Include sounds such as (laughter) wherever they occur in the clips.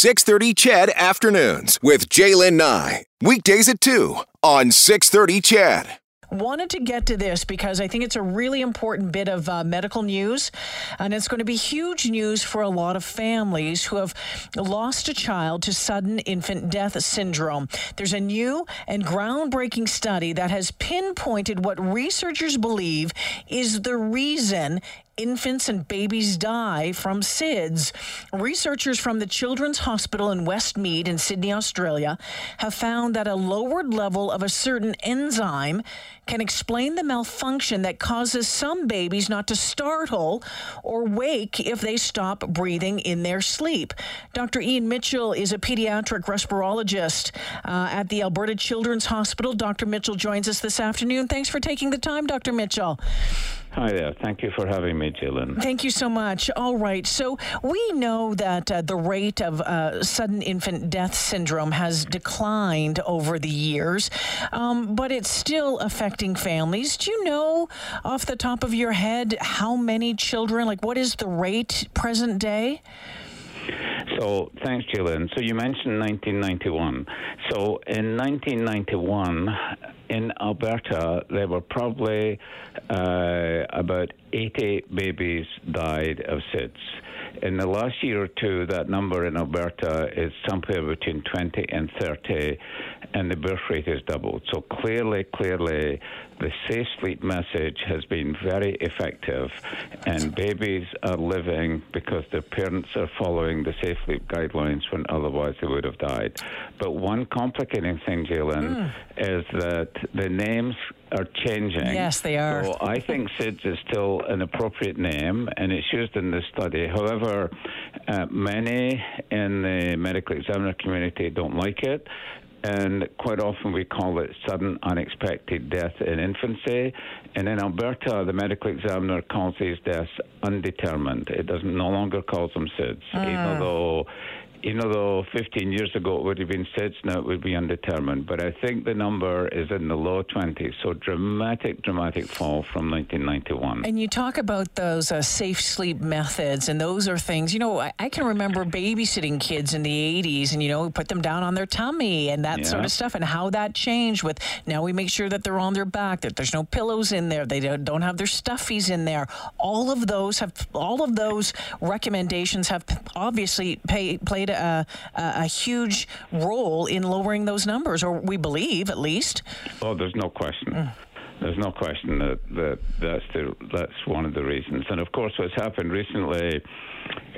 630 CHED Afternoons with J'lyn Nye. Weekdays at 2 on 630 CHED wanted to get to this because I think it's a really important bit of uh, medical news, and it's going to be huge news for a lot of families who have lost a child to sudden infant death syndrome. There's a new and groundbreaking study that has pinpointed what researchers believe is the reason infants and babies die from SIDS. Researchers from the Children's Hospital in Westmead in Sydney, Australia, have found that a lowered level of a certain enzyme can explain the malfunction that causes some babies not to startle or wake if they stop breathing in their sleep. Dr. Ian Mitchell is a pediatric respirologist uh, at the Alberta Children's Hospital. Dr. Mitchell joins us this afternoon. Thanks for taking the time, Dr. Mitchell. Hi there. Thank you for having me, Jillian. Thank you so much. All right. So we know that uh, the rate of uh, sudden infant death syndrome has declined over the years, um, but it's still affecting families. Do you know off the top of your head how many children, like what is the rate present day? So thanks, Jillian. So you mentioned 1991. So in 1991, in Alberta, there were probably uh, about 80 babies died of SIDS. In the last year or two, that number in Alberta is somewhere between 20 and 30, and the birth rate has doubled. So clearly, clearly, the safe sleep message has been very effective, and babies are living because their parents are following the safe sleep guidelines when otherwise they would have died. But one complicating thing, J'lyn, mm. is that the names are changing. Yes, they are. So I think SIDS is still an appropriate name, and it's used in this study. However, uh, many in the medical examiner community don't like it and quite often we call it sudden unexpected death in infancy. And in Alberta, the medical examiner calls these deaths undetermined. It doesn't no longer calls them SIDS, uh. even ah. Though know, though 15 years ago it would have been SIDS, now it would be undetermined. But I think the number is in the low 20s, so dramatic, dramatic fall from 1991. And you talk about those uh, safe sleep methods, and those are things, you know, I, I, can remember babysitting kids in the 80s, and, you know, put them down on their tummy and that yeah. sort of stuff, and how that changed with now we make sure that they're on their back, that there's no pillows in there, they don't have their stuffies in there. All of those have, all of those recommendations have obviously pay, played played a, a, huge role in lowering those numbers, or we believe at least. Oh, there's no question. Mm. There's no question that, that that's the, that's one of the reasons. And of course, what's happened recently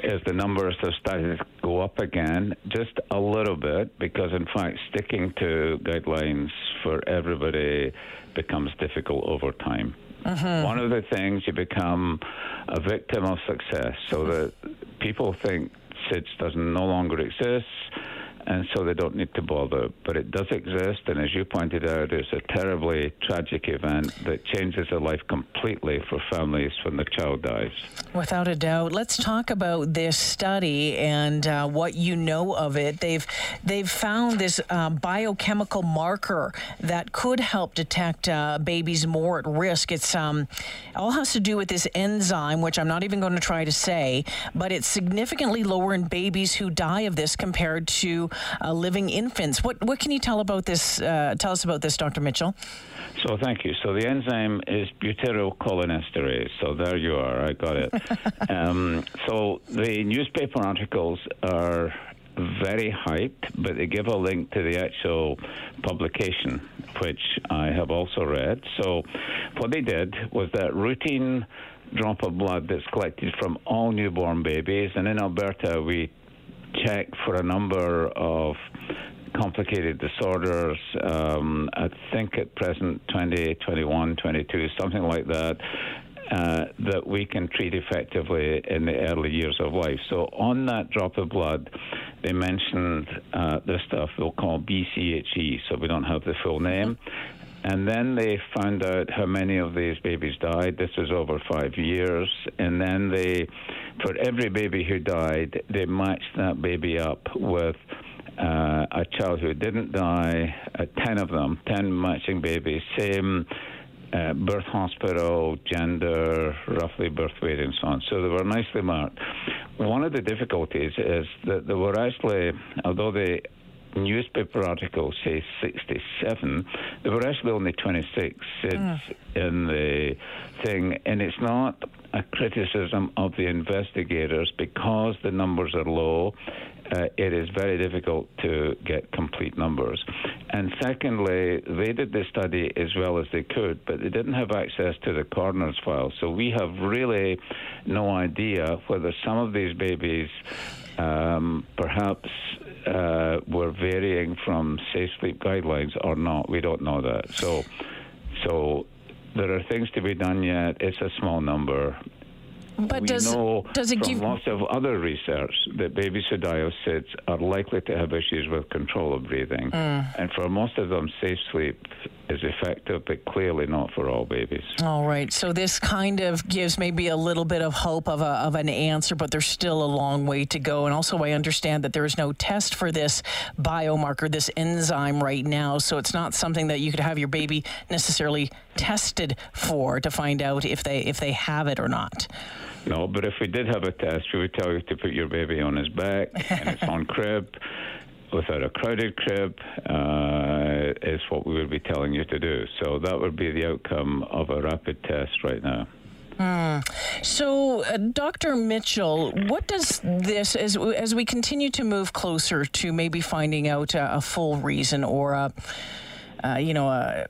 is the numbers have started to go up again, just a little bit, because in fact, sticking to guidelines for everybody becomes difficult over time. Mm-hmm. One of the things you become a victim of success, so that people think SIDS doesn't no longer exist and so they don't need to bother. But it does exist, and as you pointed out, it's a terribly tragic event that changes a life completely for families when the child dies. Without a doubt. Let's talk about this study and uh, what you know of it. They've they've found this uh, biochemical marker that could help detect uh, babies more at risk. It's um, all has to do with this enzyme, which I'm not even going to try to say, but it's significantly lower in babies who die of this compared to uh, living infants. What what can you tell about this? Uh, tell us about this, Dr. Mitchell. So thank you. So the enzyme is butyrylcholinesterase. So there you are. I got it. (laughs) um, so the newspaper articles are very hyped, but they give a link to the actual publication, which I have also read. So what they did was that routine drop of blood that's collected from all newborn babies, and in Alberta we checked for a number of complicated disorders. Um, I think at present 20, 21, 22, something like that. Uh, that we can treat effectively in the early years of life. So, on that drop of blood, they mentioned uh, this stuff they'll call BCHE, so we don't have the full name. And then they found out how many of these babies died. This was over five years. And then they, for every baby who died, they matched that baby up with uh, a child who didn't die, uh, 10 of them, 10 matching babies, same uh, birth hospital, gender, roughly birth weight, and so on. So they were nicely marked. One of the difficulties is that there were actually, although the newspaper article says 67, there were actually only 26 SIDS mm. in the thing, and it's not a criticism of the investigators because the numbers are low uh, it is very difficult to get complete numbers. And secondly, they did the study as well as they could, but they didn't have access to the coroner's file. So we have really no idea whether some of these babies um, perhaps uh, were varying from safe sleep guidelines or not. We don't know that. So, so there are things to be done yet. It's a small number. But we does, know does it from give... lots of other research that die of are likely to have issues with control of breathing. Mm. And for most of them, safe sleep is effective, but clearly not for all babies. All right. So this kind of gives maybe a little bit of hope of, a, of an answer, but there's still a long way to go. And also, I understand that there is no test for this biomarker, this enzyme right now. So it's not something that you could have your baby necessarily tested for to find out if they if they have it or not. No, but if we did have a test, we would tell you to put your baby on his back and it's on crib without a crowded crib uh, is what we would be telling you to do. So that would be the outcome of a rapid test right now. Mm. So, uh, Dr. Mitchell, what does this, as, as we continue to move closer to maybe finding out a, a full reason or a uh, you know, a,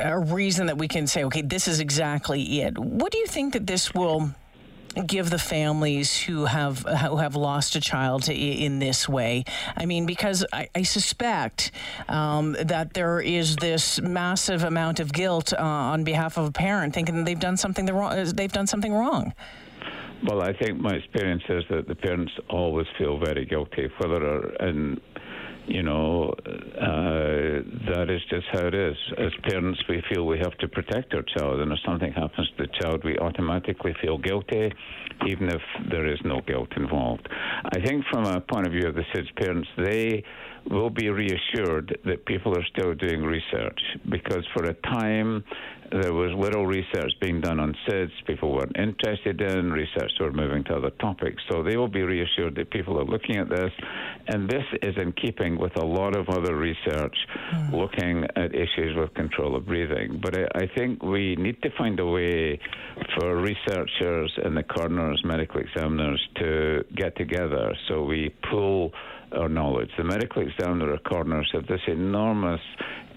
a, reason that we can say, okay, this is exactly it. What do you think that this will give the families who have who have lost a child in this way? I mean, because I, I suspect um, that there is this massive amount of guilt uh, on behalf of a parent, thinking they've done something the wrong. They've done something wrong. Well, I think my experience is that the parents always feel very guilty, whether in you know, uh, that is just how it is. As parents, we feel we have to protect our child, and if something happens to the child, we automatically feel guilty, even if there is no guilt involved. I think, from a point of view of the SIDS parents, they will be reassured that people are still doing research because for a time there was little research being done on SIDS. People weren't interested in research; were moving to other topics. So they will be reassured that people are looking at this, and this is in keeping with a lot of other research mm. looking at issues with control of breathing. But I, I think we need to find a way for researchers and the coroners, medical examiners, to get together so we pool our knowledge. The medical examiner or coroners have this enormous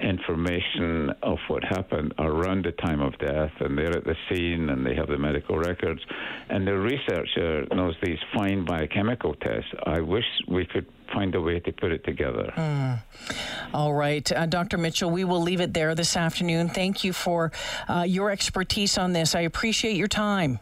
information of what happened around the time of death, and they're at the scene and they have the medical records. And the researcher knows these fine biochemical tests. I wish we could find a way to put it together. Mm. All right. Uh, Dr. Mitchell, we will leave it there this afternoon. Thank you for uh, your expertise on this. I appreciate your time.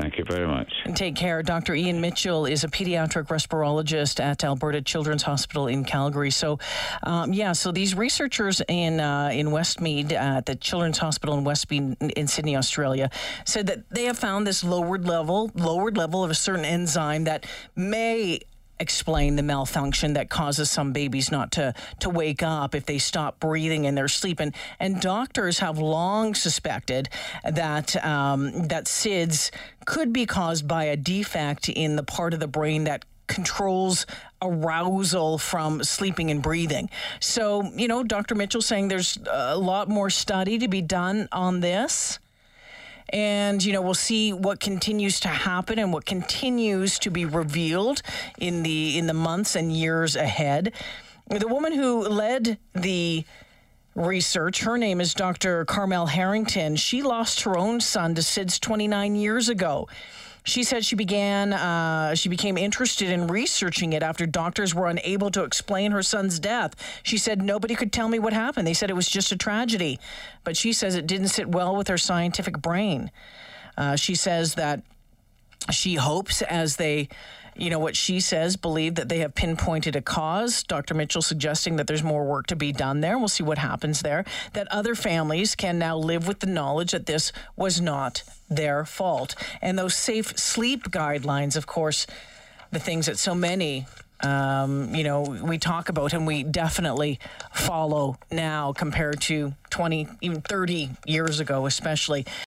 Thank you very much. Take care. Dr. Ian Mitchell is a pediatric respirologist at Alberta Children's Hospital in Calgary. So, um, yeah, so these researchers in uh, in Westmead at the Children's Hospital in Westmead in Sydney, Australia, said that they have found this lowered level, lowered level of a certain enzyme that may explain the malfunction that causes some babies not to, to wake up if they stop breathing in their sleep. And, and doctors have long suspected that, um, that SIDS could be caused by a defect in the part of the brain that controls arousal from sleeping and breathing. So, you know, Dr. Mitchell saying there's a lot more study to be done on this and you know we'll see what continues to happen and what continues to be revealed in the in the months and years ahead. The woman who led the research. Her name is Dr. Carmel Harrington. She lost her own son to SIDS 29 years ago. She said she began, uh, she became interested in researching it after doctors were unable to explain her son's death. She said nobody could tell me what happened. They said it was just a tragedy. But she says it didn't sit well with her scientific brain. Uh, she says that she hopes as they you know, what she says, believe that they have pinpointed a cause. Dr. Mitchell suggesting that there's more work to be done there. We'll see what happens there. That other families can now live with the knowledge that this was not their fault. And those safe sleep guidelines, of course, the things that so many um, you know, we talk about and we definitely follow now compared to 20, even 30 years ago, especially.